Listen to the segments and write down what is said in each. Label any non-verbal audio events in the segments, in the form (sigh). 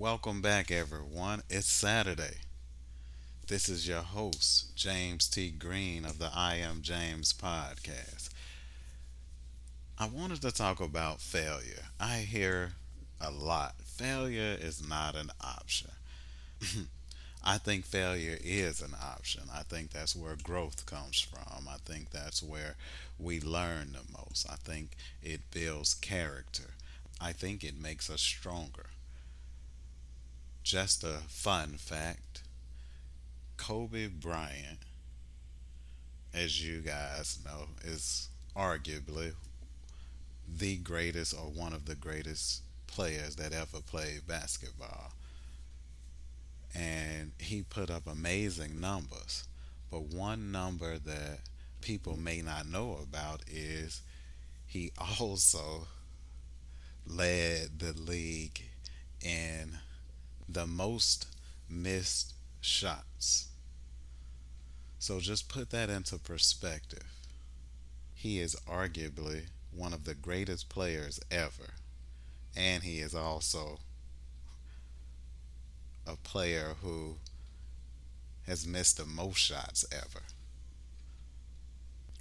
Welcome back, everyone. It's Saturday. This is your host, James T. Green of the I Am James podcast. I wanted to talk about failure. I hear a lot failure is not an option. (laughs) I think failure is an option. I think that's where growth comes from. I think that's where we learn the most. I think it builds character. I think it makes us stronger. Just a fun fact Kobe Bryant, as you guys know, is arguably the greatest or one of the greatest players that ever played basketball. And he put up amazing numbers. But one number that people may not know about is he (laughs) also led the league in the most missed shots. So just put that into perspective. He is arguably one of the greatest players ever. And he is also a player who has missed the most shots ever.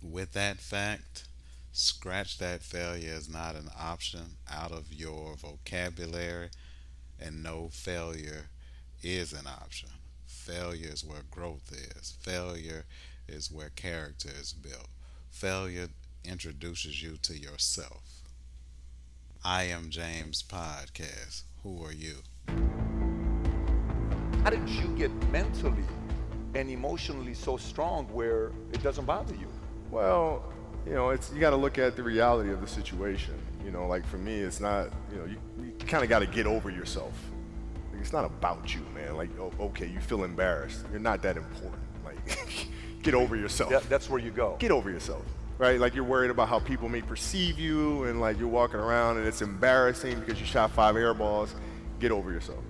With that fact, scratch that failure is not an option out of your vocabulary, and no failure is an option. Failure is where growth is, failure is where character is built. Failure introduces you to yourself. I am James Podcast. Who are you? How did you get mentally and emotionally so strong where it doesn't bother you? Well, you know, it's you got to look at the reality of the situation. You know, like for me, it's not. You know, you, you kind of got to get over yourself. Like, it's not about you, man. Like, oh, okay, you feel embarrassed. You're not that important. Like, (laughs) get over yourself. That, that's where you go. Get over yourself. Right? Like you're worried about how people may perceive you, and like you're walking around and it's embarrassing because you shot five air balls. Get over yourself.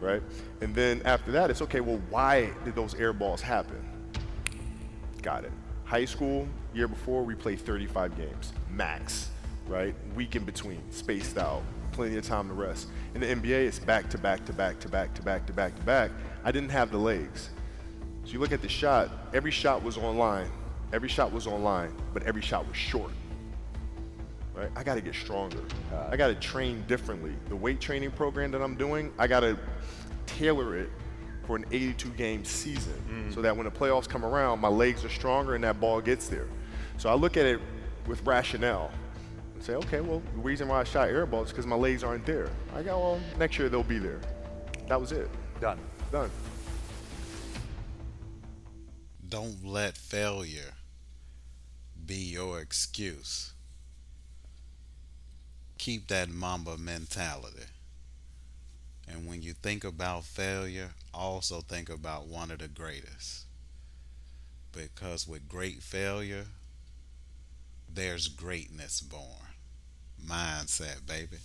Right? And then after that, it's okay. Well, why did those air balls happen? Got it. High school, year before, we played 35 games, max, right? Week in between, spaced out, plenty of time to rest. In the NBA, it's back to back to back to back to back to back to back. I didn't have the legs. So you look at the shot, every shot was online. Every shot was online, but every shot was short. Right? I got to get stronger. I got to train differently. The weight training program that I'm doing, I got to tailor it for an 82 game season mm. so that when the playoffs come around, my legs are stronger and that ball gets there. So I look at it with rationale and say, okay, well, the reason why I shot air balls is because my legs aren't there. I go, well, next year they'll be there. That was it. Done. Done. Don't let failure be your excuse. Keep that Mamba mentality. And when you think about failure, also think about one of the greatest. Because with great failure, there's greatness born. Mindset, baby.